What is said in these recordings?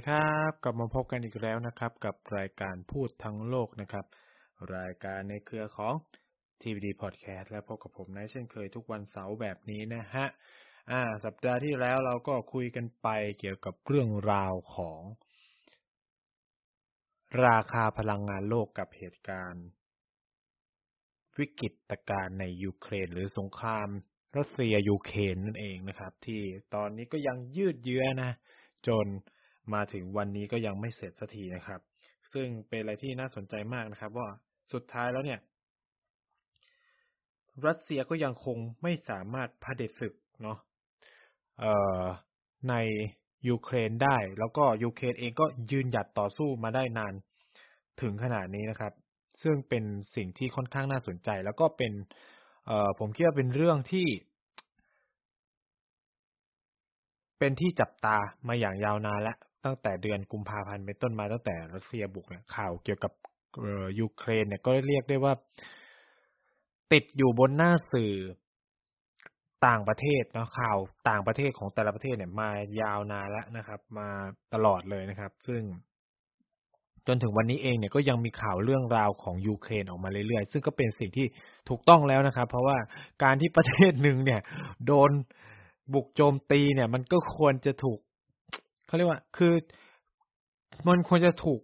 ดีครับ กลับมาพบกันอีกแล้วนะครับ กับรายการพูดทั้งโลกนะครับ รายการในเครือของ TVD Podcast และพบกับผมนะเช่นเคยทุกวันเสาร์แบบนี้นะฮะอ่า สัปดาห์ที่แล้วเราก็คุยกันไปเกี่ยวกับเรื่องราวของ ราคาพลังงานโลกกับเหตุการณ์ วิกฤตการณ์ในยูเครนหรือสงครามรัสเซียยูเครนนั่นเองนะครับ ที่ตอนนี้ก็ยังยืดเยื้อนะจน มาถึงวันนี้ก็ยังไม่เสร็จสักทีนะครับ ซึ่งเป็นอะไรที่น่าสนใจมากนะครับ ว่าสุดท้ายแล้วเนี่ย รัสเซียก็ยังคงไม่สามารถพเด็จศึกเนาะในยูเครนได้ แล้วก็ยูเครนเองก็ยืนหยัดต่อสู้มาได้นานถึงขนาดนี้นะครับ ซึ่งเป็นสิ่งที่ค่อนข้างน่าสนใจ แล้วก็เป็นผมคิดว่าเป็นเรื่องที่ เป็นที่จับตามาอย่างยาวนานแล้ว ตั้งแต่เดือนกุมภาพันธ์เป็นต้นมาตั้งแต่รัสเซียบุกเนี่ยข่าวเกี่ยวกับยูเครนเนี่ยก็เรียกได้ว่า ติดอยู่บนหน้าสื่อต่างประเทศเนาะข่าวต่างประเทศของแต่ละประเทศเนี่ยมายาวนานแล้วนะครับ มาตลอดเลยนะครับ ซึ่ง จนถึงวันนี้เองเนี่ยก็ยังมีข่าวเรื่องราวของยูเครนออกมาเรื่อยๆ ซึ่งก็เป็นสิ่งที่ถูกต้องแล้วนะครับ เพราะว่าการที่ประเทศหนึ่งเนี่ย โดนบุกโจมตีเนี่ย มันก็ควรจะถูก เขาเรียกว่า คือมันควรจะถูก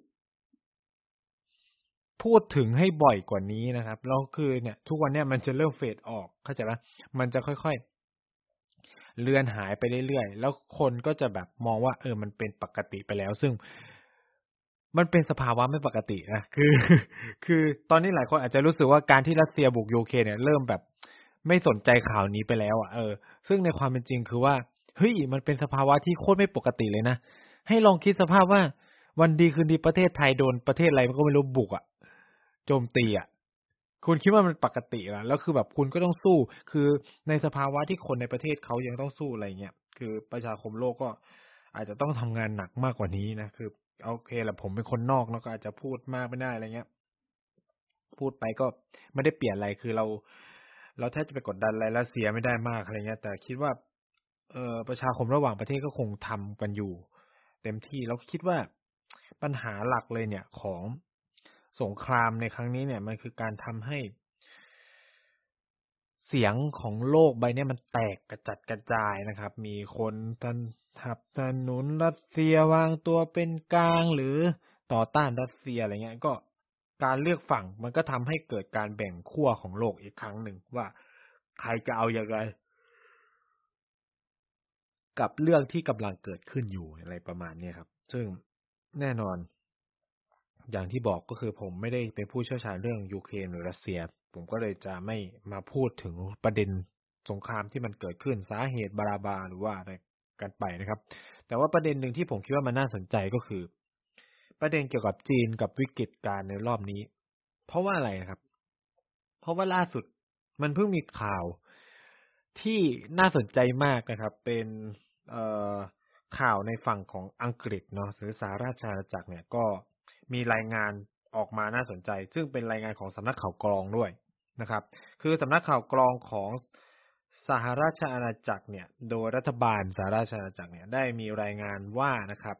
พูดถึงให้บ่อยกว่านี้นะครับแล้วคือเนี่ย ทุกวันเนี่ยมันจะเริ่มเฟดออกเข้าใจไหมมันจะค่อยๆเลือนหายไปเรื่อยๆแล้วคนก็จะแบบมองว่า เออ มันเป็นปกติไปแล้ว ซึ่งมันเป็นสภาวะไม่ปกตินะคือ คือตอนนี้หลายคนอาจจะรู้สึกว่าการที่รัสเซียบุกยูเครนเนี่ยเริ่มแบบไม่สนใจข่าวนี้ไปแล้วอะเออ ซึ่งในความเป็นจริงคือว่า เฮ้ยมันเป็นสภาวะที่โคตรไม่ปกติเลยนะ ให้ลองคิดสภาพว่า วันดีคืนดีประเทศไทยโดนประเทศอะไรมันก็ไม่รู้บุกอะโจมตีอะคุณคิดว่ามันปกติเหรอแล้วคือแบบคุณก็ต้องสู้ คือในสภาวะที่คนในประเทศเขายังต้องสู้อะไรเงี้ยคือประชาคมโลกก็อาจจะต้องทำงานหนักมากกว่านี้นะคือโอเคแหละผมเป็นคนนอกเนาะก็อาจจะพูดมากไม่ได้อะไรเงี้ย พูดไปก็ไม่ได้เปลี่ยนอะไรคือเรา เราแทบจะไปกดดันอะไรแล้วเสียไม่ได้มากอะไรเงี้ย แต่คิดว่า เออประชาคมระหว่างประเทศก็คงทำกันอยู่เต็มที่ แล้วคิดว่าปัญหาหลักเลยเนี่ยของสงครามในครั้งนี้เนี่ย มันคือการทำให้ เสียงของโลกใบนี้มันแตกกระจัดกระจายนะครับ มีคนทันทับสนุนรัสเซียวางตัวเป็นกลางหรือต่อต้านรัสเซียอะไรเงี้ย ก็การเลือกฝั่งมันก็ทำให้เกิดการแบ่งขั้วของโลกอีกครั้งหนึ่งว่า ใครจะเอาอย่างไร กับเรื่องที่กำลังเกิดขึ้นอยู่อะไรประมาณนี้ครับ ซึ่งแน่นอน อย่างที่บอกก็คือผมไม่ได้เป็นผู้เชี่ยวชาญเรื่องยูเครนหรือรัสเซีย ผมก็เลยจะไม่มาพูดถึงประเด็นสงครามที่มันเกิดขึ้นสาเหตุบาราบาหรือว่าอะไรกันไปนะครับ แต่ว่าประเด็นหนึ่งที่ผมคิดว่ามันน่าสนใจก็คือ ประเด็นเกี่ยวกับจีนกับวิกฤตการในรอบนี้ เพราะว่าอะไรครับ เพราะว่าล่าสุดมันเพิ่งมีข่าวที่น่าสนใจมากนะครับ เป็น ข่าวในฝั่งของอังกฤษเนาะหรือสหราชอาณาจักรเนี่ยก็มีรายงานออกมาน่าสนใจ ซึ่งเป็นรายงานของสำนักข่าวกรองด้วยนะครับ คือสำนักข่าวกรองของสหราชอาณาจักรเนี่ย โดยรัฐบาลสหราชอาณาจักรเนี่ยได้มีรายงานว่านะครับ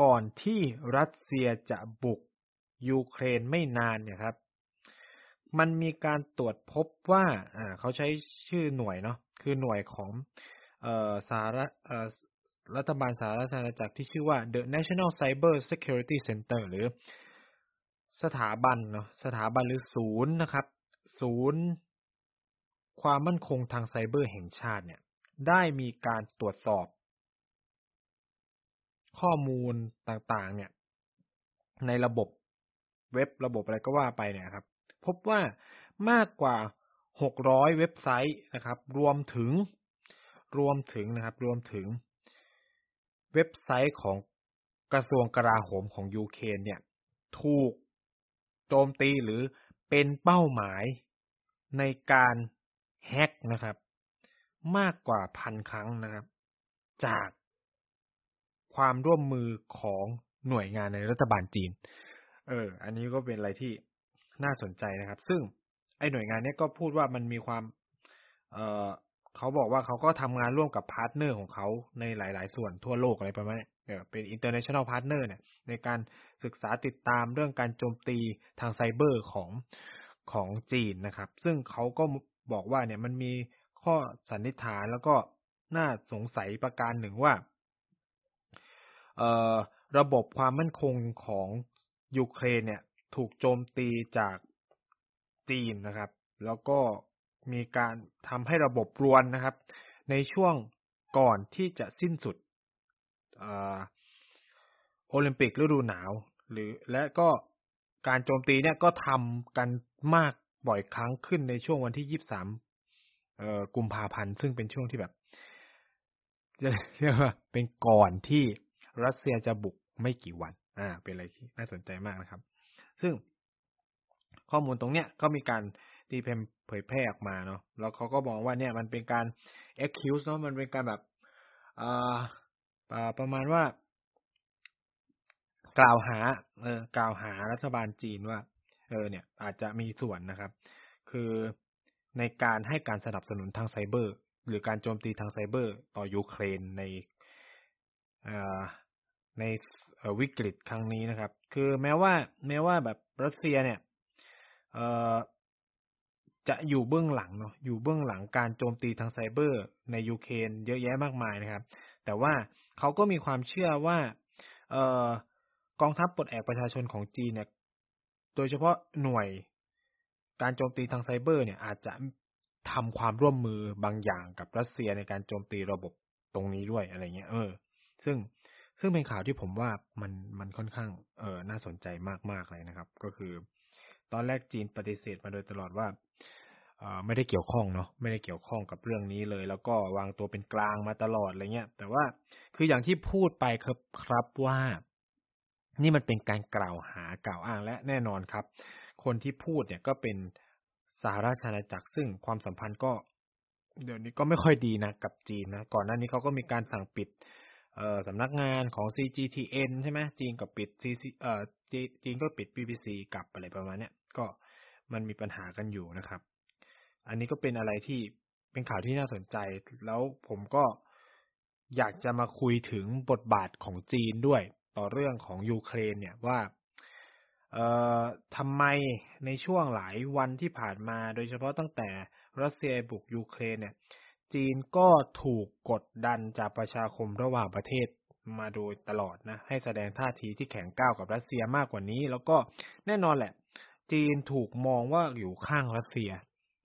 ก่อนที่รัสเซียจะบุกยูเครนไม่นานเนี่ยครับ มันมีการตรวจพบว่า อ่า เขาใช้ชื่อหน่วยเนาะ คือหน่วยของ สาระรัฐบาลสหรัฐอาณาจักรที่ชื่อว่า The National Cyber Security Center หรือสถาบันเนาะสถาบันหรือศูนย์นะครับ ศูนย์ ความมั่นคงทางไซเบอร์แห่งชาติเนี่ย ได้มีการตรวจสอบ ข้อมูลต่างๆ เนี่ย ในระบบเว็บระบบอะไรก็ว่าไปเนี่ยครับ พบว่ามากกว่า 600 เว็บไซต์นะครับ รวมถึง รวมถึงนะครับ รวมถึงเว็บไซต์ของกระทรวงกลาโหมของยูเครนเนี่ย ถูกโจมตีหรือเป็นเป้าหมายในการแฮกนะครับ มากกว่าพันครั้งนะครับ จากความร่วมมือของหน่วยงานในรัฐบาลจีน เออ อันนี้ก็เป็นอะไรที่น่าสนใจนะครับ ซึ่งไอ้หน่วยงานนี้ก็พูดว่ามันมีความ เอ่อ เขาบอกว่าเขาก็ทำงานร่วมกับ partner ของเขาในหลาย ๆ ส่วนทั่วโลกอะไรประมาณนี้เออเป็น international partner เนี่ย ในการศึกษาติดตามเรื่องการโจมตีทางไซเบอร์ของของจีนนะครับ ซึ่งเขาก็บอกว่าเนี่ยมันมีข้อสันนิษฐานแล้วก็น่าสงสัยประการหนึ่งว่าระบบความมั่นคงของยูเครนเนี่ย ถูกโจมตีจากจีนนะครับ แล้วก็ มีการทำให้ระบบรวนนะครับ ในช่วงก่อนที่จะสิ้นสุดโอลิมปิกฤดูหนาว หรือและก็การโจมตีเนี่ยก็ทำกันมากบ่อยครั้งขึ้นในช่วงวันที่ยี่สิบสามกุมภาพันธ์ ซึ่งเป็นช่วงที่แบบจะเรียกว่าเป็นก่อนที่รัสเซียจะบุกไม่กี่วัน อ่า เป็นอะไรที่น่าสนใจมากนะครับ ซึ่งข้อมูลตรงเนี้ยก็มีการ ตีเพมเผยแพร่ออกมาเนาะแล้วเขาก็บอกว่าเนี่ยมันเป็นการ accuse เนาะมันเป็นการแบบอ่าประมาณว่า กล่าวหา เออกล่าวหารัฐบาลจีนว่า เออ เนี่ย อาจจะมีส่วนนะครับ คือในการให้การสนับสนุนทางไซเบอร์ หรือการโจมตีทางไซเบอร์ ต่อยูเครนในในวิกฤตครั้งนี้นะครับ คือแม้ว่า แม้ว่าแบบรัสเซียเนี่ย จะอยู่เบื้องหลังเนาะอยู่เบื้องหลังการโจมตีทางไซเบอร์ในยูเครนเยอะแยะมากมายนะครับ แต่ว่าเขาก็มีความเชื่อว่าเอกองทัพปลดแอกประชาชนของจีนเนี่ย โดยเฉพาะหน่วยการโจมตีทางไซเบอร์เนี่ยอาจจะทำความร่วมมือบางอย่างกับรัสเซียในการโจมตีระบบตรงนี้ด้วยอะไรเงี้ย เออ ซึ่งซึ่งเป็นข่าวที่ผมว่ามันมันค่อนข้าง เออน่าสนใจมากๆเลยนะครับ ก็คือ ตอนแรกจีนปฏิเสธมาโดยตลอดว่า ไม่ได้เกี่ยวข้องเนาะไม่ได้เกี่ยวข้องกับเรื่องนี้เลย แล้วก็วางตัวเป็นกลางมาตลอดอะไรเงี้ย แต่ว่าคืออย่างที่พูดไปครับครับว่า นี่มันเป็นการกล่าวหากล่าวอ้างและแน่นอนครับ คนที่พูดเนี่ยก็เป็นสหราชอาณาจักรซึ่งความสัมพันธ์ก็ เดี๋ยวนี้ก็ไม่ค่อยดีนะกับจีนนะก่อนหน้านี้เขาก็มีการสั่งปิดเออสำนักงานของ CGTN ใช่ไหมจีนก็ปิด CC เอ่อจีนก็ปิด BBC กลับอะไรประมาณเนี้ยก็มันมีปัญหากันอยู่นะครับ อันนี้ก็เป็นอะไรที่เป็นข่าวที่น่าสนใจ แล้วผมก็อยากจะมาคุยถึงบทบาทของจีนด้วย ต่อเรื่องของยูเครนเนี่ยว่าเอ่อทำไมในช่วงหลายวันที่ผ่านมา โดยเฉพาะตั้งแต่รัสเซียบุกยูเครนเนี่ย จีนก็ถูกกดดันจากประชาคมระหว่างประเทศมาโดยตลอดนะ ให้แสดงท่าทีที่แข็งกร้าวกับรัสเซียมากกว่านี้ แล้วก็แน่นอนแหละ จีนถูกมองว่าอยู่ข้างรัสเซีย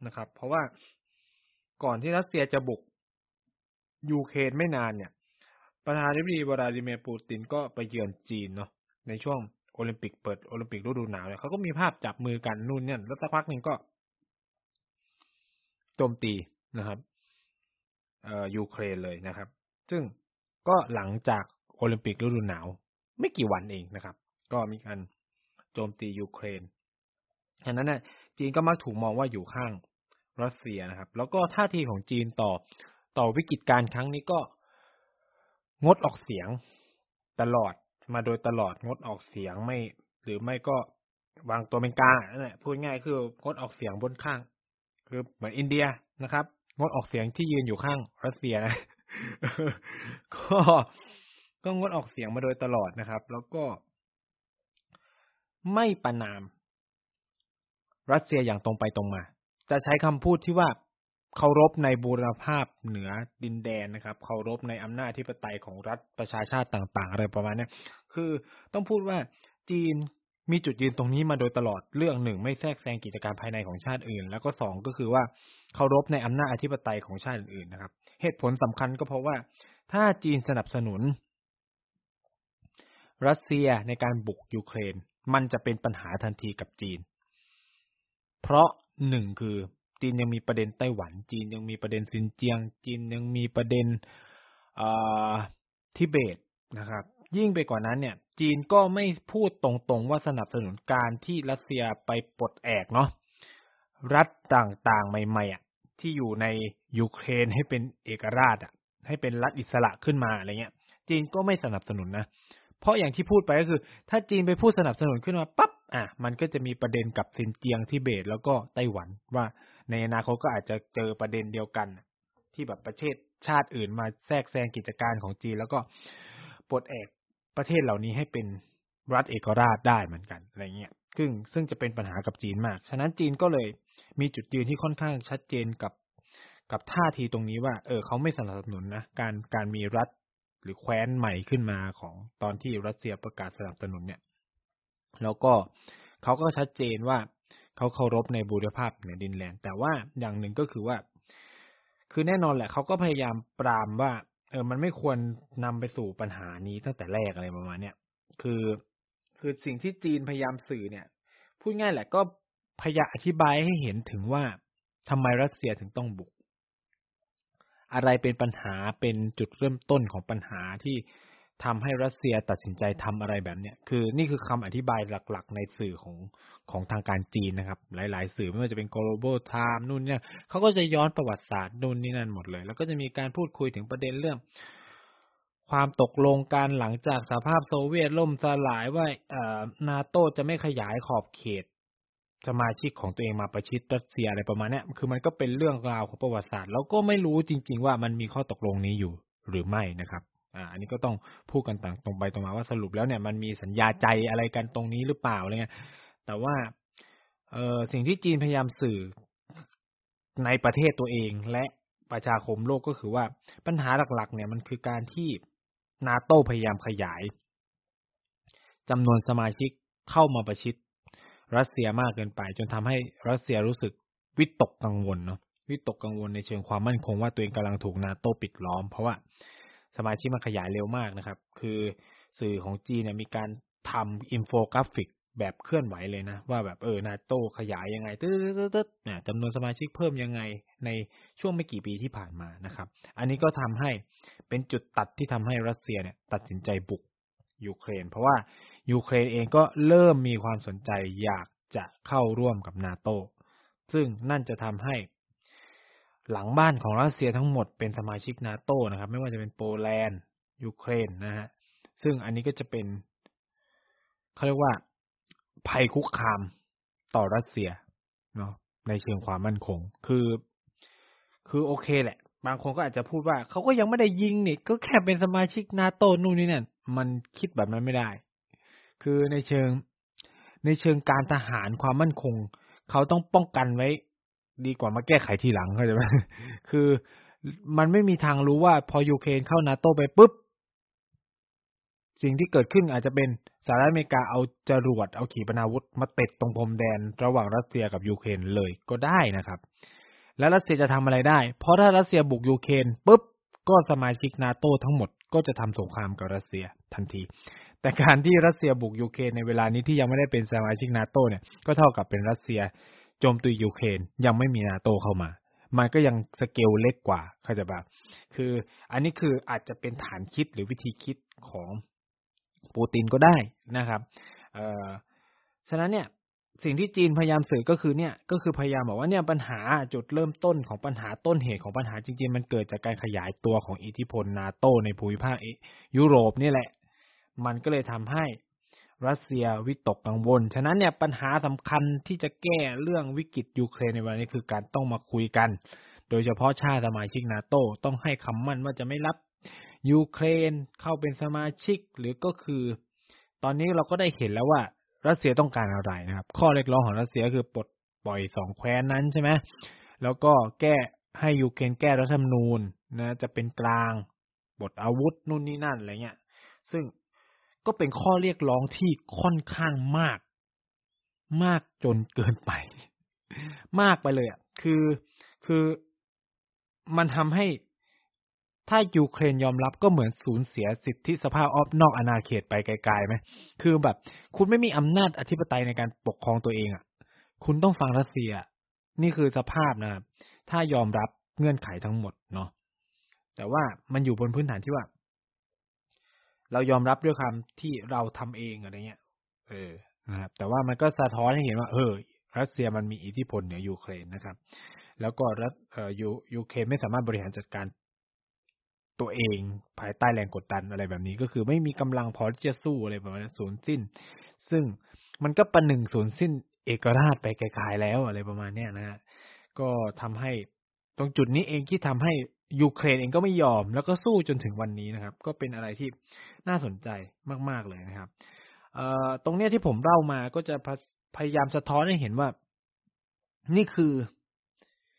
นะครับ เพราะว่าก่อนที่รัสเซียจะบุกยูเครนไม่นานเนี่ย ประธานาธิบดีวลาดิเมียร์ปูตินก็ไปเยือนจีนเนาะในช่วงโอลิมปิกเปิดโอลิมปิกฤดูหนาวเนี่ยเขาก็มีภาพจับมือกันนู่นเนี่ยแล้วสักพักหนึ่งก็โจมตีนะครับยูเครนเลยนะครับ ซึ่งก็หลังจากโอลิมปิกฤดูหนาว ไม่กี่วันเองนะครับ ก็มีการโจมตียูเครนฉะนั้นน่ะจีนก็มักถูกมองว่าอยู่ข้าง รัสเซียนะครับ แล้วก็ท่าทีของจีนต่อต่อวิกฤตการครั้งนี้ก็งดออกเสียงตลอดมาโดยตลอดงดออกเสียงไม่ หรือไม่ก็วางตัวเป็นกลางนั่นแหละพูดง่ายคืองดออกเสียงบนข้าง คือเหมือนอินเดียนะครับ งดออกเสียงที่ยืนอยู่ข้างรัสเซียนะก็ก็งดออกเสียงมาโดยตลอดนะครับ แล้วก็ ไม่ประนาม รัสเซียอย่างตรงไปตรงมา จะใช้คำพูดที่ว่าเคารพในบูรณภาพเหนือดินแดนนะครับเคารพในอำนาจที่ปไตยของรัฐประชาชาติต่างๆ อะไรประมาณนี้คือต้องพูดว่าจีนมีจุดยืนตรงนี้มาโดยตลอดเรื่องหนึ่งไม่แทรกแซงกิจการภายในของชาติอื่น แล้วก็สองก็คือว่าเคารพในอำนาจอธิปไตยของชาติอื่นๆนะครับ เหตุผลสำคัญก็เพราะว่า ถ้าจีนสนับสนุน รัสเซียในการบุกยูเครน มันจะเป็นปัญหาทันทีกับจีน เพราะ หนึ่งคือ จีนยังมีประเด็นไต้หวัน จีนยังมีประเด็นซินเจียง จีนยังมีประเด็นทิเบตนะครับ ยิ่งไปกว่านั้นเนี่ย จีนก็ไม่พูดตรงๆว่าสนับสนุนการที่รัสเซียไปปลดแอกเนาะรัฐต่างๆ ใหม่ๆอะที่อยู่ในยูเครนให้เป็นเอกราชอะให้เป็นรัฐอิสระขึ้นมาอะไรเงี้ย จีนก็ไม่สนับสนุนนะ เพราะอย่างที่พูดไปก็คือ ถ้าจีนไปพูดสนับสนุนขึ้นมาปั๊บอะมันก็จะมีประเด็นกับซินเจียงทิเบตแล้วก็ไต้หวันว่า ในอนาคตก็อาจจะเจอประเด็นเดียวกัน ที่แบบประเทศชาติอื่นมาแทรกแซงกิจการของจีน แล้วก็ปลดแอกประเทศเหล่านี้ให้เป็นรัฐเอกราชได้เหมือนกันอะไรเงี้ยซึ่งซึ่งจะเป็นปัญหากับจีนมาก ฉะนั้นจีนก็เลยมีจุดยืนที่ค่อนข้างชัดเจนกับกับท่าทีตรงนี้ว่า เออเขาไม่สนับสนุนนะการการมีรัฐ หรือแคว้นใหม่ขึ้นมาของตอนที่รัสเซียประกาศสนับสนุนเนี่ย แล้วก็เขาก็ชัดเจนว่าเขาเคารพในบูรภาพในดินแดนแต่ว่าอย่างหนึ่งก็คือว่า คือแน่นอนแหละเขาก็พยายามปรามว่า เออมันไม่ควรนำไปสู่ปัญหานี้ตั้งแต่แรกอะไรประมาณเนี้ยคือคือสิ่งที่จีนพยายามสื่อเนี่ย พูดง่ายแหละก็พยายามอธิบายให้เห็นถึงว่าทำไมรัสเซียถึงต้องบุก อะไรเป็นปัญหาเป็นจุดเริ่มต้นของปัญหาที่ทำให้รัสเซียตัดสินใจทำอะไรแบบเนี้ยคือนี่คือคำอธิบายหลัก ๆ ในสื่อของของทางการจีนนะครับ หลาย ๆ สื่อไม่ว่าจะเป็น global time นู่นเนี่ยเขาก็จะย้อนประวัติศาสตร์นู่นนี่นั่นหมดเลย แล้วก็จะมีการพูดคุยถึงประเด็นเรื่อง ความตกลงการหลังจากสหภาพโซเวียตล่มสลายว่านาโตจะไม่ขยายขอบเขต สมาชิกของตัวเองมาประชิดรัสเซียอะไรประมาณนี้คือมันก็เป็นเรื่องราวของประวัติศาสตร์ แล้วก็ไม่รู้จริง ๆ ว่ามันมีข้อตกลงนี้อยู่หรือไม่นะครับ อ่า อันนี้ก็ต้องพูดกันต่างตรงไปตรงมาว่าสรุปแล้วเนี่ยมันมีสัญญาใจอะไรกันตรงนี้หรือเปล่าอะไรเงี้ย แต่ว่า เออสิ่งที่จีนพยายามสื่อในประเทศตัวเองและประชาคมโลกก็คือว่าปัญหาหลัก ๆ เนี่ยมันคือการที่นาโตพยายามขยายจำนวนสมาชิกเข้ามาประชิด รัสเซียมากเกินไป จนทำให้รัสเซียรู้สึกวิตกกังวลเนาะวิตกกังวลในเชิงความมั่นคงว่าตัวเองกำลังถูกนาโตปิดล้อม เพราะว่าสมาชิกมันขยายเร็วมากนะครับ คือสื่อของจีนเนี่ยมีการทำอินโฟกราฟิกแบบเคลื่อนไหวเลยนะ ว่าแบบเออนาโตขยายยังไงตึ๊ดตึ๊ดตึ๊ดเนี่ยจำนวนสมาชิกเพิ่มยังไงในช่วงไม่กี่ปีที่ผ่านมานะครับ อันนี้ก็ทำให้เป็นจุดตัดที่ทำให้รัสเซียเนี่ย ตัดสินใจบุกยูเครน เพราะว่า ยูเครนเองก็เริ่มมีความสนใจอยากจะเข้าร่วมกับนาโตซึ่งนั่นจะทำให้หลังบ้านของรัสเซียทั้งหมดเป็นสมาชิกนาโตนะครับ ไม่ว่าจะเป็นโปแลนด์ยูเครนนะฮะซึ่งอันนี้ก็จะเป็นเขาเรียกว่าภัยคุกคามต่อรัสเซียเนาะในเชิงความมั่นคง คือ คือโอเคแหละ บางคนก็อาจจะพูดว่าเขาก็ยังไม่ได้ยิงนี่ก็แค่เป็นสมาชิกนาโตนู่นนี่นั่นมันคิดแบบนั้นไม่ได้ คือในเชิง ในเชิงการทหารความมั่นคง เขาต้องป้องกันไว้ ดีกว่ามาแก้ไขทีหลังเข้าใจไหมคือมันไม่มีทางรู้ว่าพอยูเครนเข้านาโตไปปุ๊บ สิ่งที่เกิดขึ้นอาจจะเป็นสหรัฐอเมริกาเอาจรวดเอาขีปนาวุธมาติดตรงพรมแดน ระหว่างรัสเซียกับยูเครนเลยก็ได้นะครับ แล้วรัสเซียจะทำอะไรได้ เพราะถ้ารัสเซียบุกยูเครนปุ๊บก็สมาชิกนาโตทั้งหมดก็จะทำสงครามกับรัสเซียทันที แต่การที่รัสเซียบุกยูเครนในเวลานี้ที่ยังไม่ได้เป็นสมาชิกนาโตเนี่ยก็เท่ากับเป็นรัสเซียโจมตียูเครนยังไม่มีนาโตเข้ามา มันก็ยังสเกลเล็กกว่าเข้าใจปะคืออันนี้คืออาจจะเป็นฐานคิดหรือวิธีคิดของปูตินก็ได้นะครับเอ่อฉะนั้นเนี่ยสิ่งที่จีนพยายามสื่อก็คือเนี่ยก็คือพยายามบอกว่าเนี่ยปัญหาจุดเริ่มต้นของปัญหาต้นเหตุของปัญหาจริงๆ มันเกิดจากการขยายตัวของอิทธิพลนาโตในภูมิภาคยุโรปนี่แหละ มันก็เลยทำให้รัสเซียวิตกกังวล ฉะนั้นเนี่ยปัญหาสำคัญที่จะแก้เรื่องวิกฤตยูเครนในวันนี้คือการต้องมาคุยกัน โดยเฉพาะชาติสมาชิกนาโตต้องให้คำมั่นว่าจะไม่รับยูเครนเข้าเป็นสมาชิกหรือก็คือ ตอนนี้เราก็ได้เห็นแล้วว่ารัสเซียต้องการอะไรนะครับ ข้อเรียกร้องของรัสเซียคือปลดปล่อยสองแคว้นนั้นใช่ไหมแล้วก็แก้ให้ยูเครนแก้รัฐธรรมนูญนะ จะเป็นกลางปลดอาวุธนู่นนี่นั่นอะไรเงี้ย ซึ่ง ก็เป็นข้อเรียกร้องที่ค่อนข้างมาก มากจนเกินไป มากไปเลยอะคือคือมันทำให้ถ้ายูเครนยอมรับก็เหมือนสูญเสียสิทธิสภาพออฟนอกอาณาเขตไปไกลๆไหมคือแบบ คุณไม่มีอำนาจอธิปไตยในการปกครองตัวเองอะ คุณต้องฟังรัสเซีย นี่คือสภาพนะครับ ถ้ายอมรับเงื่อนไขทั้งหมดเนาะ แต่ว่ามันอยู่บนพื้นฐานที่ว่า เรายอมรับด้วยคำที่เราทำเองอะไรเงี้ย เออนะครับ แต่ว่ามันก็สะท้อนให้เห็นว่า เออ รัสเซียมันมีอิทธิพลเหนือยูเครนนะครับ แล้วก็รัสเอ่อยูยูเครนไม่สามารถบริหารจัดการตัวเองภายใต้แรงกดดันอะไรแบบนี้ ก็คือไม่มีกำลังพอที่จะสู้อะไรแบบนี้สูญสิ้น ซึ่งมันก็ประหนึ่งสูญสิ้นเอกราชไปไกลๆแล้วอะไรประมาณเนี้ยนะฮะก็ทำให้ ตรงจุดนี้เองที่ทำให้ยูเครนเองก็ไม่ยอม แล้วก็สู้จนถึงวันนี้นะครับ ก็เป็นอะไรที่น่าสนใจมาก ๆเลยนะครับเออตรงเนี้ยที่ผมเล่ามาก็จะพยายามสะท้อนให้เห็นว่า นี่คือ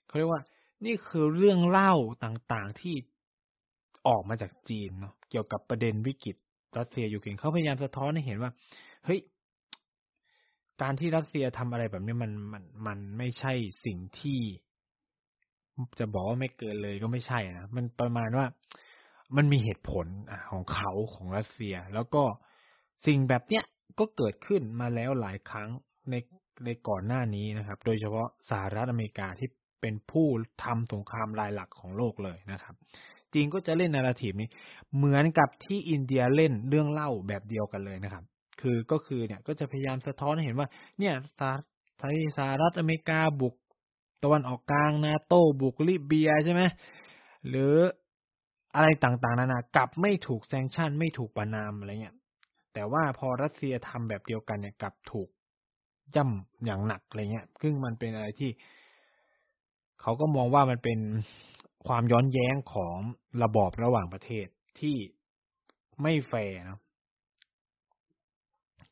เขาเรียกว่า นี่คือเรื่องเล่าต่างๆที่ออกมาจากจีนเนาะเกี่ยวกับประเด็นวิกฤตรัสเซียยูเครนเขาพยายามสะท้อนให้เห็นว่า เฮ้ยการที่รัสเซียทำอะไรแบบนี้มันมันมันไม่ใช่สิ่งที่ จะบอกว่าไม่เกินเลยก็ไม่ใช่นะ มันประมาณว่ามันมีเหตุผลของเขาของรัสเซีย แล้วก็สิ่งแบบเนี้ยก็เกิดขึ้นมาแล้วหลายครั้งในในก่อนหน้านี้นะครับ โดยเฉพาะสหรัฐอเมริกาที่เป็นผู้ทำสงครามรายหลักของโลกเลยนะครับจีนก็จะเล่นนาราทีฟนี้ เหมือนกับที่อินเดียเล่นเรื่องเล่าแบบเดียวกันเลยนะครับ คือก็คือเนี่ยก็จะพยายามสะท้อนให้เห็นว่า เนี่ยสหรัฐอเมริกาบุก ตะวันออกกลางนาโต้บุกลิเบียใช่ไหมหรืออะไรต่างๆนานากลับไม่ถูกแซงชั่นไม่ถูกประนามอะไรเงี้ย แต่ว่าพอรัสเซียทำแบบเดียวกันเนี่ยกลับถูกย่ำอย่างหนักอะไรเงี้ยซึ่งมันเป็นอะไรที่ เขาก็มองว่ามันเป็นความย้อนแย้งของระบอบระหว่างประเทศที่ไม่แฟร์นะ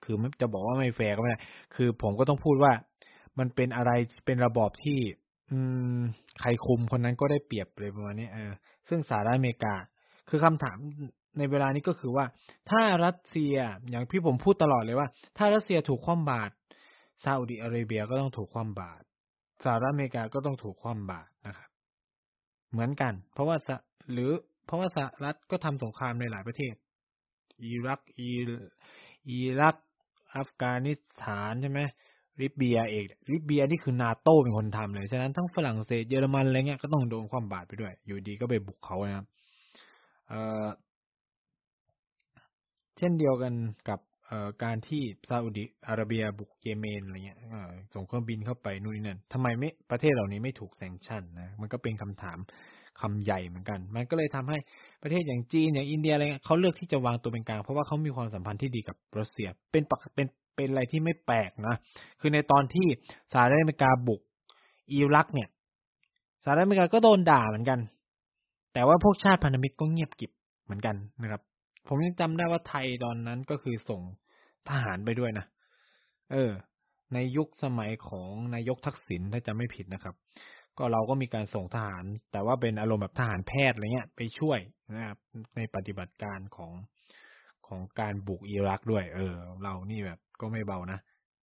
คือจะบอกว่าไม่แฟร์ก็ไม่ได้ คือผมก็ต้องพูดว่า มันเป็นอะไรเป็นระบอบที่ อืม ใครคุมคนนั้นก็ได้เปรียบเลยประมาณนี้เออซึ่งสหรัฐอเมริกา คือคำถามในเวลานี้ก็คือว่า ถ้ารัสเซียอย่างที่ผมพูดตลอดเลยว่า ถ้ารัสเซียถูกคว่ำบาตรซาอุดิอาระเบียก็ต้องถูกคว่ำบาตรสหรัฐอเมริกาก็ต้องถูกคว่ำบาตรนะครับเหมือนกัน เพราะว่าหรือเพราะว่าสหรัฐก็ทำสงครามในหลายประเทศ อิรักอิอิรัก อัฟกานิสถานใช่ไหม ริบเบียเองริบเบียนี่คือนาโต้เป็นคนทำเลย ฉะนั้นทั้งฝรั่งเศสเยอรมันอะไรเงี้ยก็ต้องโดนความบาดไปด้วย อยู่ดีก็ไปบุกเขานะครับเอ่อเช่นเดียวกันกับเอ่อการที่ซาอุดิอาระเบียบุกเยเมนอะไรเงี้ยส่งเครื่องบินเข้าไปนู่นนี่นั่นทำไมไม่ประเทศเหล่านี้ไม่ถูกแซงชั่นนะมันก็เป็นคำถามคำใหญ่เหมือนกัน มันก็เลยทำให้ประเทศอย่างจีนอย่างอินเดียอะไรเงี้ยเขาเลือกที่จะวางตัวเป็นกลางเพราะว่าเขามีความสัมพันธ์ที่ดีกับรัสเซีย เป็นปกเป็น เป็นอะไรที่ไม่แปลกนะ คือในตอนที่สหรัฐอเมริกาบุกอิรักเนี่ยสหรัฐอเมริกาก็โดนด่าเหมือนกัน แต่ว่าพวกชาติพันธมิตรก็เงียบกิบเหมือนกันนะครับ ผมยังจำได้ว่าไทยตอนนั้นก็คือส่งทหารไปด้วยนะ เออ ในยุคสมัยของนายกทักษิณถ้าจะไม่ผิดนะครับ ก็เราก็มีการส่งทหาร แต่ว่าเป็นอารมณ์แบบทหารแพทย์อะไรเงี้ยไปช่วยนะครับในปฏิบัติการของของการบุกอิรักด้วย เออ เรานี่แบบ ก็ไม่เบานะ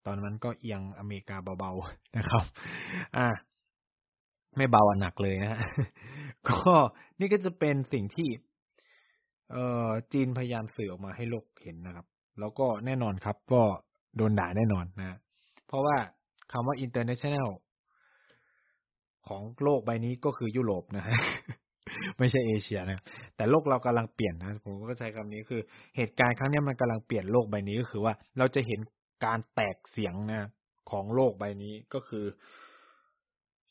ตอนนั้นก็เอียงอเมริกาเบาๆนะครับ อ่าไม่เบาหนักเลยนะฮะก็นี่ก็จะเป็นสิ่งที่ เอ่อจีนพยายามสื่อออกมาให้โลกเห็นนะครับ แล้วก็แน่นอนครับ ก็โดนด่าแน่นอนนะ เพราะว่าคำว่า international ของโลกใบนี้ก็คือยุโรปนะฮะ ไม่ใช่เอเชียนะแต่โลกเรากำลังเปลี่ยนนะผมก็ใช้คำนี้คือ เหตุการณ์ครั้งนี้มันกำลังเปลี่ยนโลกใบนี้ก็คือว่าเราจะเห็นการแตกเสียงนะของโลกใบนี้ก็คือ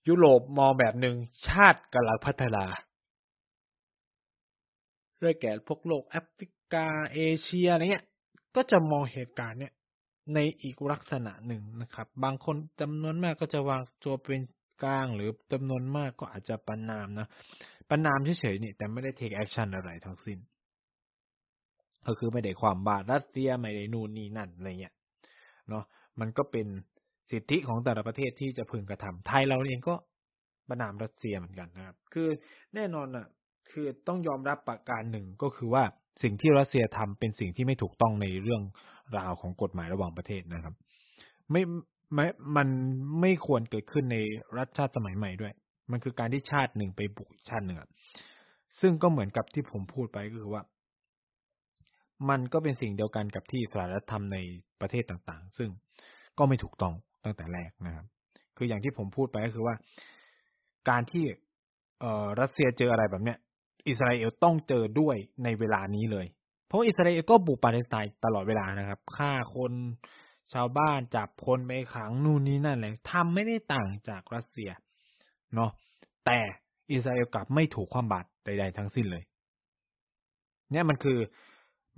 ยุโรปมองแบบหนึ่งชาติกำลังพัฒนาด้วยแก่พวกโลกแอฟริกาเอเชียอะไรเงี้ย ก็จะมองเหตุการณ์เนี้ยในอีกลักษณะหนึ่งนะครับ บางคนจำนวนมากก็จะวางตัวเป็นกลางหรือจำนวนมากก็อาจจะประนามนะ ประณามเฉยๆนี่แต่ไม่ได้ take action อะไรทั้งสิ้น ก็คือไม่ได้คว่ำบาตรรัสเซียไม่ได้นู่นนี่นั่นอะไรเงี้ยเนาะมันก็เป็นสิทธิของแต่ละประเทศที่จะพึงกระทำไทยเราเองก็ประณามรัสเซียเหมือนกันนะครับ คือแน่นอนอะ คือต้องยอมรับประการหนึ่งก็คือว่าสิ่งที่รัสเซียทำเป็นสิ่งที่ไม่ถูกต้องในเรื่องราวของกฎหมายระหว่างประเทศนะครับ ไม่ไม่มันไม่ควรเกิดขึ้นในรัฐชาติสมัยใหม่ด้วย มันคือการที่ชาติหนึ่งไปบุกชาติหนึ่งซึ่งก็เหมือนกับที่ผมพูดไปก็คือว่า มันก็เป็นสิ่งเดียวกันกับที่สหรัฐทำในประเทศต่างๆ ซึ่งก็ไม่ถูกต้องตั้งแต่แรกนะครับ คืออย่างที่ผมพูดไปก็คือว่า การที่เออรัสเซียเจออะไรแบบเนี้ย อิสราเอลต้องเจอด้วยในเวลานี้เลย เพราะอิสราเอลก็บุกปาเลสไตน์ตลอดเวลานะครับฆ่าคนชาวบ้านจับคนไปขังนู่นนี่นั่นเลยทำไม่ได้ต่างจากรัสเซีย เนาะแต่อิสราเอลกลับไม่ถูกความบาดใด ๆ ทั้งสิ้นเลย เนี่ยมันคือ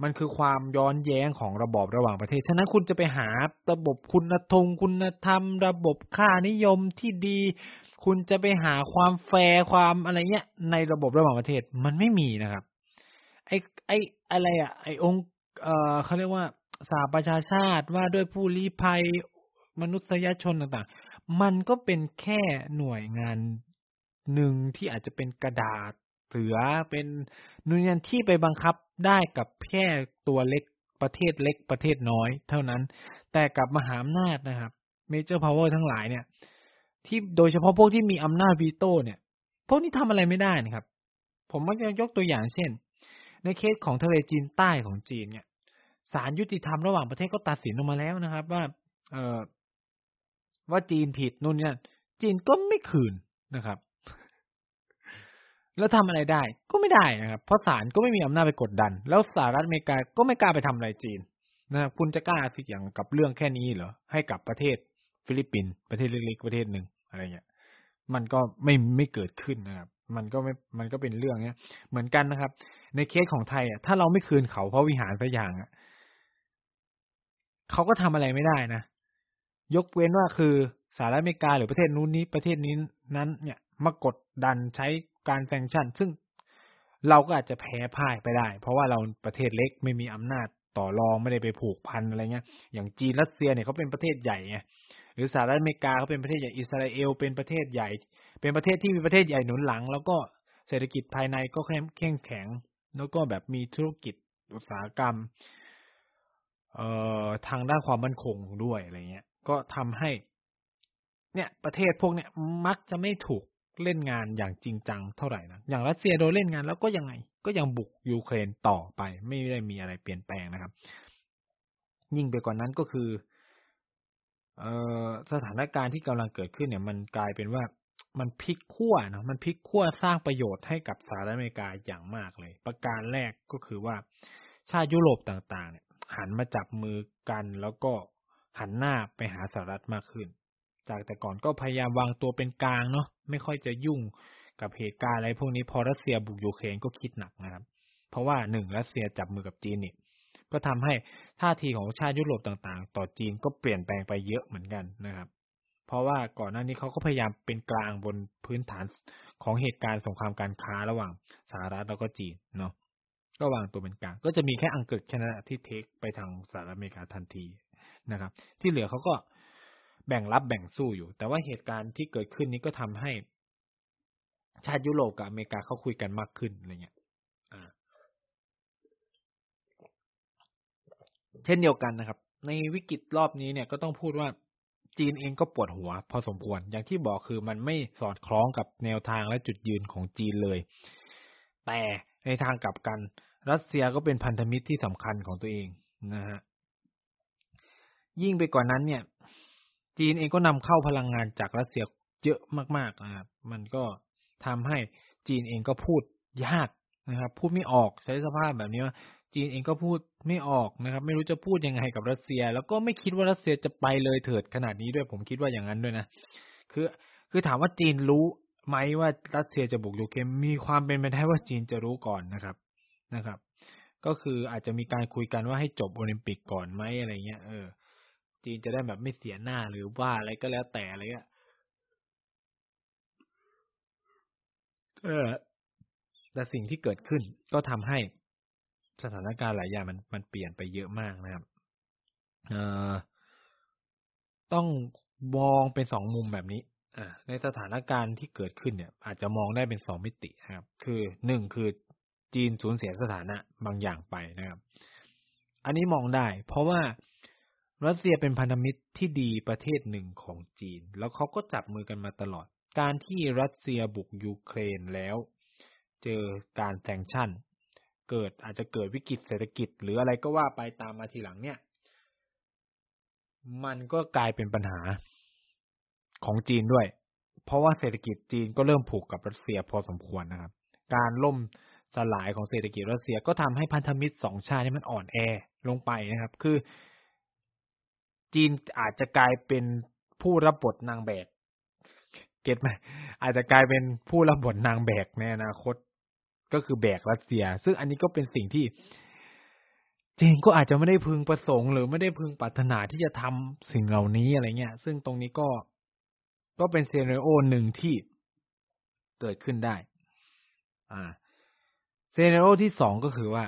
มันคือความย้อนแย้งของระบอบระหว่างประเทศ ฉะนั้นคุณจะไปหาระบบคุณธงคุณธรรม ระบบค่านิยมที่ดี คุณจะไปหาความแฟร์ความอะไรเงี้ย ในระบบระหว่างประเทศมันไม่มีนะครับ ไอไออะไรอะไอองค์เอ่อเขาเรียกว่าสหประชาชาติว่าด้วยผู้ลี้ภัยมนุษยชนต่างๆ มันก็เป็นแค่หน่วยงานหนึ่งที่อาจจะเป็นกระดาษเสือเป็นหน่วยงานที่ไปบังคับได้กับแค่ตัวเล็กประเทศเล็กประเทศน้อย เท่านั้น แต่กับมหาอำนาจนะครับ major power ทั้งหลายเนี่ย ที่โดยเฉพาะพวกที่มีอำนาจวีโต้เนี่ย พวกนี้ทำอะไรไม่ได้นะครับ ผมมักจะยกตัวอย่างเช่น ในเคสของทะเลจีนใต้ของจีนเนี่ยศาลยุติธรรมระหว่างประเทศก็ตัดสินออกมาแล้วนะครับ ว่า เออ ว่าจีนผิดนู่นนี่จีนก็ไม่คืนนะครับ แล้วทำอะไรได้ก็ไม่ได้นะครับ เพราะศาลก็ไม่มีอำนาจไปกดดัน แล้วสหรัฐอเมริกาก็ไม่กล้าไปทำอะไรจีนนะครับคุณจะกล้าสิอย่างกับเรื่องแค่นี้เหรอให้กับประเทศฟิลิปปินส์ประเทศเล็กๆประเทศหนึ่งอะไรเงี้ยมันก็ไม่ไม่เกิดขึ้นนะครับ มันก็ไม่ มันก็เป็นเรื่องเนี้ย เหมือนกันนะครับ ในเคสของไทยอะ ถ้าเราไม่คืนเขาเพราะวิหารสักอย่างอะเขาก็ทำอะไรไม่ได้นะ ยกเว้นว่าคือสหรัฐอเมริกาหรือประเทศนู้นนี้ประเทศนี้นั้น เนี่ยมากดดันใช้การ sanction ซึ่งเราก็อาจจะแพ้พ่ายไปได้ เพราะว่าเราประเทศเล็กไม่มีอำนาจต่อรองไม่ได้ไปผูกพันอะไรเงี้ย อย่างจีนรัสเซียเนี่ยเขาเป็นประเทศใหญ่ไงหรือสหรัฐอเมริกาเขาเป็นประเทศใหญ่อิสราเอลเป็นประเทศใหญ่ เป็นประเทศที่มีประเทศใหญ่หนุนหลัง แล้วก็เศรษฐกิจภายในก็เข้มแข็งแข็งแล้วก็แบบมีธุรกิจอุตสาหกรรม เอ่อทางด้านความมั่นคงด้วยอะไรเงี้ย ก็ทำให้ เนี่ยประเทศพวกเนี้ยมักจะไม่ถูกเล่นงานอย่างจริงจังเท่าไหร่นะอย่างรัสเซียโดนเล่นงานแล้วก็ยังไง ก็ยังบุกยูเครนต่อไป ไม่ได้มีอะไรเปลี่ยนแปลงนะครับ ยิ่งไปกว่านั้นก็คือเออสถานการณ์ที่กำลังเกิดขึ้นเนี่ย มันกลายเป็นว่ามันพลิกขั้วนะมันพลิกขั้วสร้างประโยชน์ให้กับสหรัฐอเมริกาอย่างมากเลย ประการแรกก็คือว่าชาติยุโรปต่าง ๆ เนี่ย หันมาจับมือกันแล้วก็ หันหน้าไปหาสหรัฐมากขึ้น จากแต่ก่อนก็พยายามวางตัวเป็นกลางเนาะไม่ค่อยจะยุ่งกับเหตุการณ์อะไรพวกนี้พอรัสเซียบุกยูเครนก็คิดหนักนะครับ เพราะว่าหนึ่งรัสเซียจับมือกับจีนนี่ก็ทำให้ท่าทีของชาติยุโรปต่างๆ ต่อจีนก็เปลี่ยนแปลงไปเยอะเหมือนกันนะครับ เพราะว่าก่อนหน้านี้เขาก็พยายามเป็นกลางบนพื้นฐานของเหตุการณ์สงครามการค้าระหว่างสหรัฐแล้วก็จีนเนาะก็วางตัวเป็นกลาง ก็จะมีแค่อังกฤษแค่นั้นที่เทคไปทางสหรัฐอเมริกาทันที นะครับ ที่เหลือเขาก็แบ่งรับแบ่งสู้อยู่ แต่ว่าเหตุการณ์ที่เกิดขึ้นนี้ก็ทำให้ ชาติยุโรปกับอเมริกาเขาคุยกันมากขึ้นอะไรเงี้ยเช่นเดียวกันนะครับ ในวิกฤตรอบนี้เนี่ยก็ต้องพูดว่าจีนเองก็ปวดหัว พอสมควร อย่างที่บอกคือมันไม่สอดคล้องกับแนวทางและจุดยืนของจีนเลย แต่ในทางกลับกัน รัสเซียก็เป็นพันธมิตรที่สำคัญของตัวเองนะฮะ ยิ่งไปกว่านั้นเนี่ย จีนเองก็นำเข้าพลังงานจากรัสเซียเยอะมากๆนะครับมันก็ทำให้จีนเองก็พูดยากนะครับ พูดไม่ออกใช้สภาพแบบนี้ว่าจีนเองก็พูดไม่ออกนะครับ ไม่รู้จะพูดยังไงกับรัสเซีย แล้วก็ไม่คิดว่ารัสเซียจะไปเลยเถิดขนาดนี้ด้วยผมคิดว่าอย่างนั้นด้วยนะคือคือถามว่าจีนรู้ไหมว่ารัสเซียจะบุกยูเครนมีความเป็นไปได้ว่าจีนจะรู้ก่อนนะครับนะครับ ก็คืออาจจะมีการคุยกันว่าให้จบโอลิมปิกก่อนไหมอะไรเงี้ยเออ จีนจะได้แบบไม่เสียหน้าหรือว่าอะไรก็แล้วแต่อะไรเงี้ยเออแต่สิ่งที่เกิดขึ้นก็ทำให้สถานการณ์หลายอย่างมันมันเปลี่ยนไปเยอะมากนะครับเอ่อต้องมองเป็นสองมุมแบบนี้อ่าในสถานการณ์ที่เกิดขึ้นเนี่ย อาจจะมองได้เป็นสองมิตินะครับ คือหนึ่งคือจีนสูญเสียสถานะบางอย่างไปนะครับ อันนี้มองได้ เพราะว่า รัสเซียเป็นพันธมิตรที่ดีประเทศหนึ่งของจีน แล้วเขาก็จับมือกันมาตลอด การที่รัสเซียบุกยูเครนแล้ว เจอการแซงชั่น เกิดอาจจะเกิดวิกฤตเศรษฐกิจ หรืออะไรก็ว่าไปตามมาทีหลังเนี่ย มันก็กลายเป็นปัญหาของจีนด้วย เพราะว่าเศรษฐกิจจีนก็เริ่มผูกกับรัสเซียพอสมควรนะครับ การล่มสลายของเศรษฐกิจรัสเซียก็ทำให้พันธมิตรสองชาตินี้มันอ่อนแอลงไปนะครับ คือ จีนอาจจะกลายเป็นผู้รับบทนางแบก เก็ตไหมอาจจะกลายเป็นผู้รับบทนางแบกในอนาคต ก็คือแบกรัสเซีย ซึ่งอันนี้ก็เป็นสิ่งที่จีนก็อาจจะไม่ได้พึงประสงค์ หรือไม่ได้พึงปรารถนาที่จะทำสิ่งเหล่านี้อะไรเงี้ย ซึ่งตรงนี้ก็ก็เป็น scenario หนึ่งที่เกิดขึ้นได้ อ่า scenario ที่สองก็คือว่า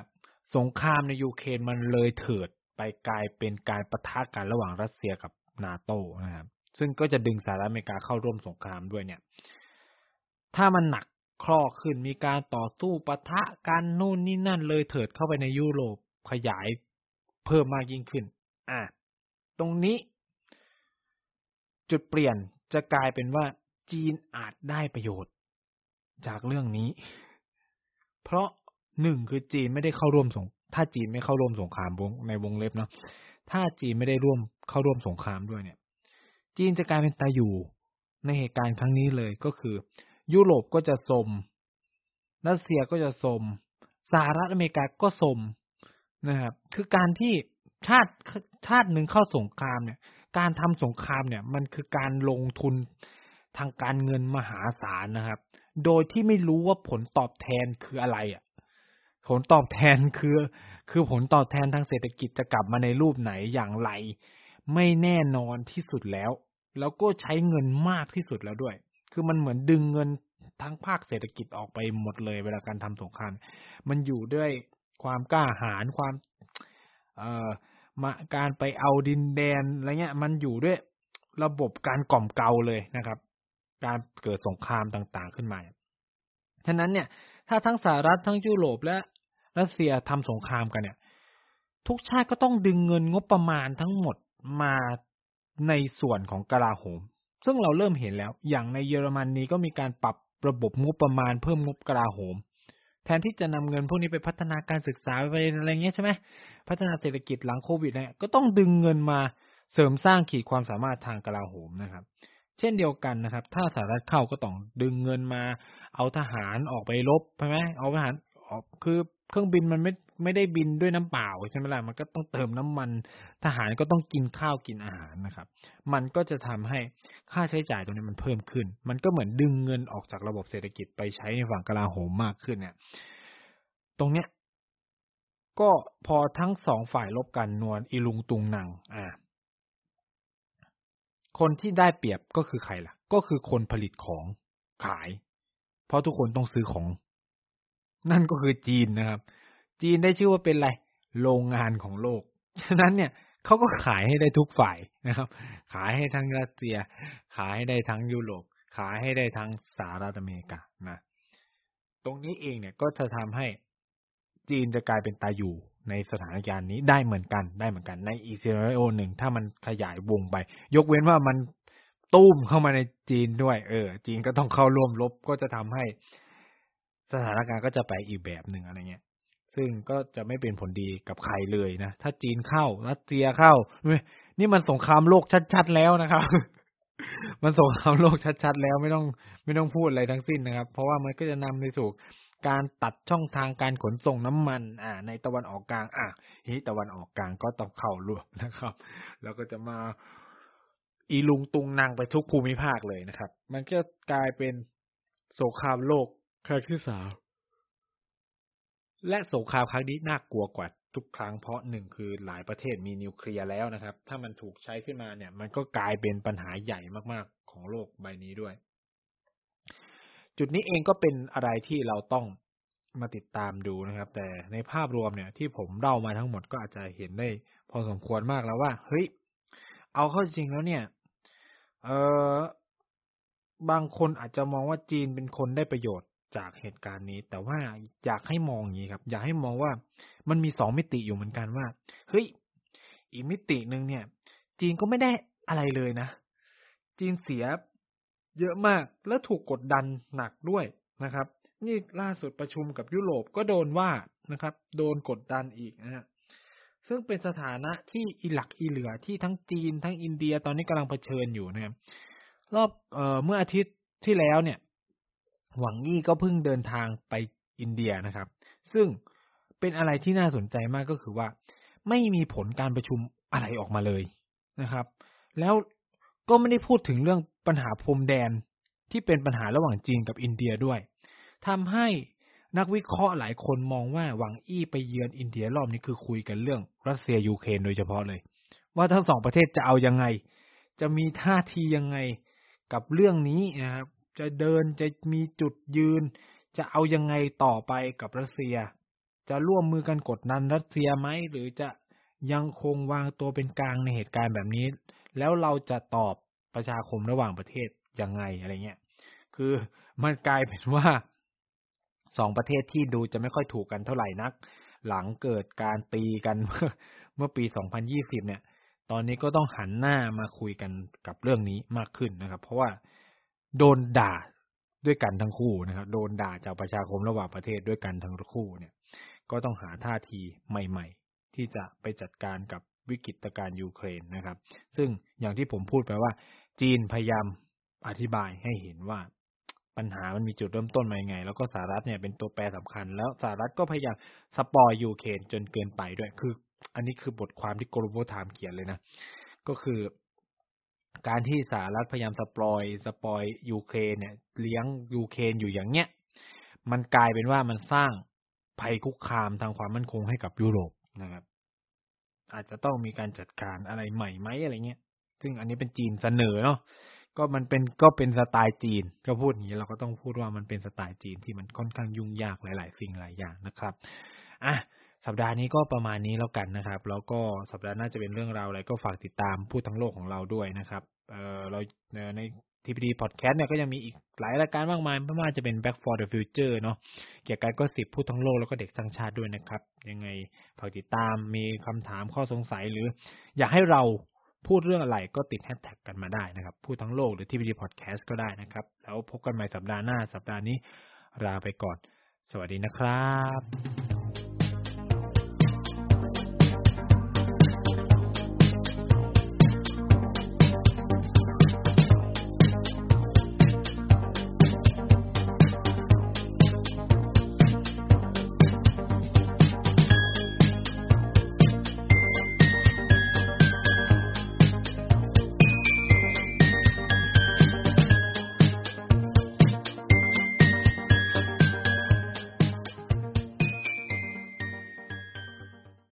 สงครามในยูเครนมันเลยเถิด ไปกลายเป็นการปะทะกันระหว่างรัสเซียกับนาโตนะครับซึ่งก็จะดึงสหรัฐอเมริกาเข้าร่วมสงครามด้วยเนี่ย ถ้ามันหนักข้อขึ้นมีการต่อสู้ปะทะกันนู่นนี่นั่นเลยเถิดเข้าไปในยุโรปขยายเพิ่มมากยิ่งขึ้น อะ ตรงนี้ จุดเปลี่ยนจะกลายเป็นว่าจีนอาจได้ประโยชน์ จากเรื่องนี้ เพราะหนึ่งคือจีนไม่ได้เข้าร่วมสง ถ้าจีนไม่เข้าร่วมสงครามวงในวงเล็บเนาะถ้าจีนไม่ได้ร่วมเข้าร่วมสงครามด้วยเนี่ย จีนจะกลายเป็นตาอยู่ในเหตุการณ์ครั้งนี้เลยก็คือ ยุโรปก็จะสมรัสเซียก็จะสมสหรัฐอเมริกาก็สมนะครับ คือการที่ชาติชาติหนึ่งเข้าสงครามเนี่ย การทำสงครามเนี่ย มันคือการลงทุนทางการเงินมหาศาลนะครับ โดยที่ไม่รู้ว่าผลตอบแทนคืออะไรอะ ผลตอบแทนคือ คือผลตอบแทนทางเศรษฐกิจจะกลับมาในรูปไหนอย่างไร ไม่แน่นอนที่สุดแล้ว แล้วก็ใช้เงินมากที่สุดแล้วด้วย คือมันเหมือนดึงเงินทั้งภาคเศรษฐกิจออกไปหมดเลยเวลาการทำสงครามมันอยู่ด้วยความกล้าหาญความ เอ่อมาการไปเอาดินแดนอะไรเงี้ย มันอยู่ด้วยระบบการกล่อมเกลาเลยนะครับ การเกิดสงครามต่างๆขึ้นมา ฉะนั้นเนี่ย ถ้าทั้งสหรัฐทั้งยุโรปและ รัสเซียทำสงครามกันเนี่ย ทุกชาติก็ต้องดึงเงินงบประมาณทั้งหมดมาในส่วนของกลาโหม ซึ่งเราเริ่มเห็นแล้ว อย่างในเยอรมนนีก็มีการปรับระบบงบประมาณเพิ่มงบกลาโหม แทนที่จะนำเงินพวกนี้ไปพัฒนาการศึกษาไปอะไรเงี้ยใช่ไหมพัฒนาเศรษฐกิจหลังโควิดเนี่ยก็ต้องดึงเงินมาเสริมสร้างขีดความสามารถทางกลาโหมนะครับ เช่นเดียวกันนะครับ ถ้าสหรัฐเข้าก็ต้องดึงเงินมา เอาทหารออกไปรบใช่ไหมเอาทหารออกคือ เครื่องบินมันไม่ไม่ได้บินด้วยน้ำเปล่าใช่ไหมล่ะมันก็ต้องเติมน้ำมัน ทหารก็ต้องกินข้าวกินอาหารนะครับ มันก็จะทำให้ค่าใช้จ่ายตรงนี้มันเพิ่มขึ้น มันก็เหมือนดึงเงินออกจากระบบเศรษฐกิจไปใช้ในฝั่งกลาโหมมากขึ้นเนี่ย ตรงเนี้ยก็พอทั้งสองฝ่ายลบกันนวลอีลุงตุงนัง อ่า คนที่ได้เปรียบก็คือใครล่ะ ก็คือคนผลิตของขาย เพราะทุกคนต้องซื้อของ นั่นก็คือจีนนะครับ จีนได้ชื่อว่าเป็นอะไรโรงงานของโลก ฉะนั้นเนี่ยเขาก็ขายให้ได้ทุกฝ่ายนะครับ ขายให้ทั้งรัสเซีย ขายให้ได้ทั้งยุโรป ขายให้ได้ทั้งสหรัฐอเมริกานะ ตรงนี้เองเนี่ยก็จะทำให้จีนจะกลายเป็นตาอยู่ในสถานการณ์นี้ได้เหมือนกันได้เหมือนกันในอีซีเรโอหนึ่งถ้ามันขยายวงไป ยกเว้นว่ามันตุ้มเข้ามาในจีนด้วย เออ จีนก็ต้องเข้าร่วมรบก็จะทำให้ สถานการณ์ก็จะไปอีกแบบหนึ่งอะไรเงี้ย ซึ่งก็จะไม่เป็นผลดีกับใครเลยนะ ถ้าจีนเข้ารัสเซียเข้า นี่มันสงครามโลกชัดๆแล้วนะครับ มันสงครามโลกชัดๆแล้วไม่ต้องไม่ต้องพูดอะไรทั้งสิ้นนะครับ เพราะว่ามันก็จะนำไปสู่การตัดช่องทางการขนส่งน้ำมัน อ่า ในตะวันออกกลาง อะฮีตะวันออกกลางก็ต้องเข้ารวมนะครับ แล้วก็จะมาอีลุงตุงนางไปทุกภูมิภาคเลยนะครับ มันก็กลายเป็นสงครามโลก ครั้งที่สามและสงครามครั้งนี้น่ากลัวกว่าทุกครั้งเพราะหนึ่งคือหลายประเทศมีนิวเคลียร์แล้วนะครับ ถ้ามันถูกใช้ขึ้นมาเนี่ย มันก็กลายเป็นปัญหาใหญ่มากๆของโลกใบนี้ด้วย จุดนี้เองก็เป็นอะไรที่เราต้องมาติดตามดูนะครับ แต่ในภาพรวมเนี่ย ที่ผมเล่ามาทั้งหมดก็อาจจะเห็นได้ พอสมควรมากแล้วว่า เฮ้ย เอาเข้าจริงแล้วเนี่ย เออบางคนอาจจะมองว่าจีนเป็นคนได้ประโยชน์ จากเหตุการณ์นี้ แต่ว่าอยากให้มองอย่างนี้ครับ อยากให้มองว่ามันมีสองมิติอยู่เหมือนกันว่า เฮ้ย อีกมิติหนึ่งเนี่ย จีนก็ไม่ได้อะไรเลยนะ จีนเสียเยอะมากและถูกกดดันหนักด้วยนะครับ นี่ล่าสุดประชุมกับยุโรปก็โดนว่านะครับ โดนกดดันอีกนะฮะซึ่งเป็นสถานะที่อีหลักอีเหลือที่ทั้งจีนทั้งอินเดียตอนนี้กำลังเผชิญอยู่นะครับรอบเอ่อเมื่ออาทิตย์ที่แล้วเนี่ย หวังอี้ก็เพิ่งเดินทางไปอินเดียนะครับ ซึ่งเป็นอะไรที่น่าสนใจมากก็คือว่า ไม่มีผลการประชุมอะไรออกมาเลยนะครับ แล้วก็ไม่ได้พูดถึงเรื่องปัญหาพรมแดนที่เป็นปัญหาระหว่างจีนกับอินเดียด้วยทำให้นักวิเคราะห์หลายคนมองว่าหวังอี้ไปเยือนอินเดียรอบนี้คือคุยกันเรื่องรัสเซียยูเครนโดยเฉพาะเลย ว่าทั้งสองประเทศจะเอายังไง จะมีท่าทียังไงกับเรื่องนี้นะครับ จะเดินจะมีจุดยืน จะเอายังไงต่อไปกับรัสเซีย จะร่วมมือกันกดดันรัสเซียไหมหรือจะยังคงวางตัวเป็นกลางในเหตุการณ์แบบนี้ แล้วเราจะตอบประชาคมระหว่างประเทศยังไงอะไรเงี้ย คือมันกลายเป็นว่าสองประเทศที่ดูจะไม่ค่อยถูกกันเท่าไหร่นัก หลังเกิดการตีกันเมื่อปี 2020 เนี่ย ตอนนี้ก็ต้องหันหน้ามาคุยกันกับเรื่องนี้มากขึ้นนะครับ เพราะว่า โดนด่าด้วยกันทั้งคู่นะครับ โดนด่าจากประชาคมระหว่างประเทศด้วยกันทั้งคู่เนี่ย ก็ต้องหาท่าทีใหม่ ๆ ที่จะไปจัดการกับวิกฤตการ์ยูเครนนะครับ ซึ่งอย่างที่ผมพูดไปว่า จีนพยายามอธิบายให้เห็นว่าปัญหามันมีจุดเริ่มต้นมายังไง แล้วก็สหรัฐเนี่ยเป็นตัวแปรสำคัญ แล้วสหรัฐก็พยายาม spoil ยูเครนจนเกินไปด้วย คือ อันนี้คือบทความที่ Global Times เขียนเลยนะ ก็คือ การที่สหรัฐพยายาม spoil spoil ยูเครนเนี่ย เลี้ยงยูเครนอยู่อย่างเนี้ยมันกลายเป็นว่ามันสร้างภัยคุกคามทางความมั่นคงให้กับยุโรปนะครับ อาจจะต้องมีการจัดการอะไรใหม่ไหมอะไรเงี้ย ซึ่งอันนี้เป็นจีนเสนอเนาะก็มันเป็นก็เป็นสไตล์จีน ก็พูดอย่างนี้เราก็ต้องพูดว่ามันเป็นสไตล์จีนที่มันค่อนข้างยุ่งยากหลาย ๆ สิ่งหลายอย่างนะครับอะ สัปดาห์นี้ก็ประมาณนี้แล้วกันนะครับ แล้วก็สัปดาห์หน้าจะเป็นเรื่องราวอะไรก็ฝากติดตามพูดทั้งโลกของเราด้วยนะครับเออเราใน TPD Podcast เนี่ยก็ยังมีอีกหลายรายการมากมายไม่ว่าจะเป็น Back for the Future เนาะเกี่ยวกับก็สิบพูดทั้งโลกแล้วก็เด็กสร้างชาติด้วยนะครับ ยังไงฝากติดตามมีคำถามข้อสงสัยหรือ อยากให้เราพูดเรื่องอะไรก็ติดแฮชแท็กกันมาได้นะครับ พูดทั้งโลกหรือ TPD Podcast ก็ได้นะครับ แล้วพบกันใหม่สัปดาห์หน้าสัปดาห์นี้ลาไปก่อน สวัสดีนะครับ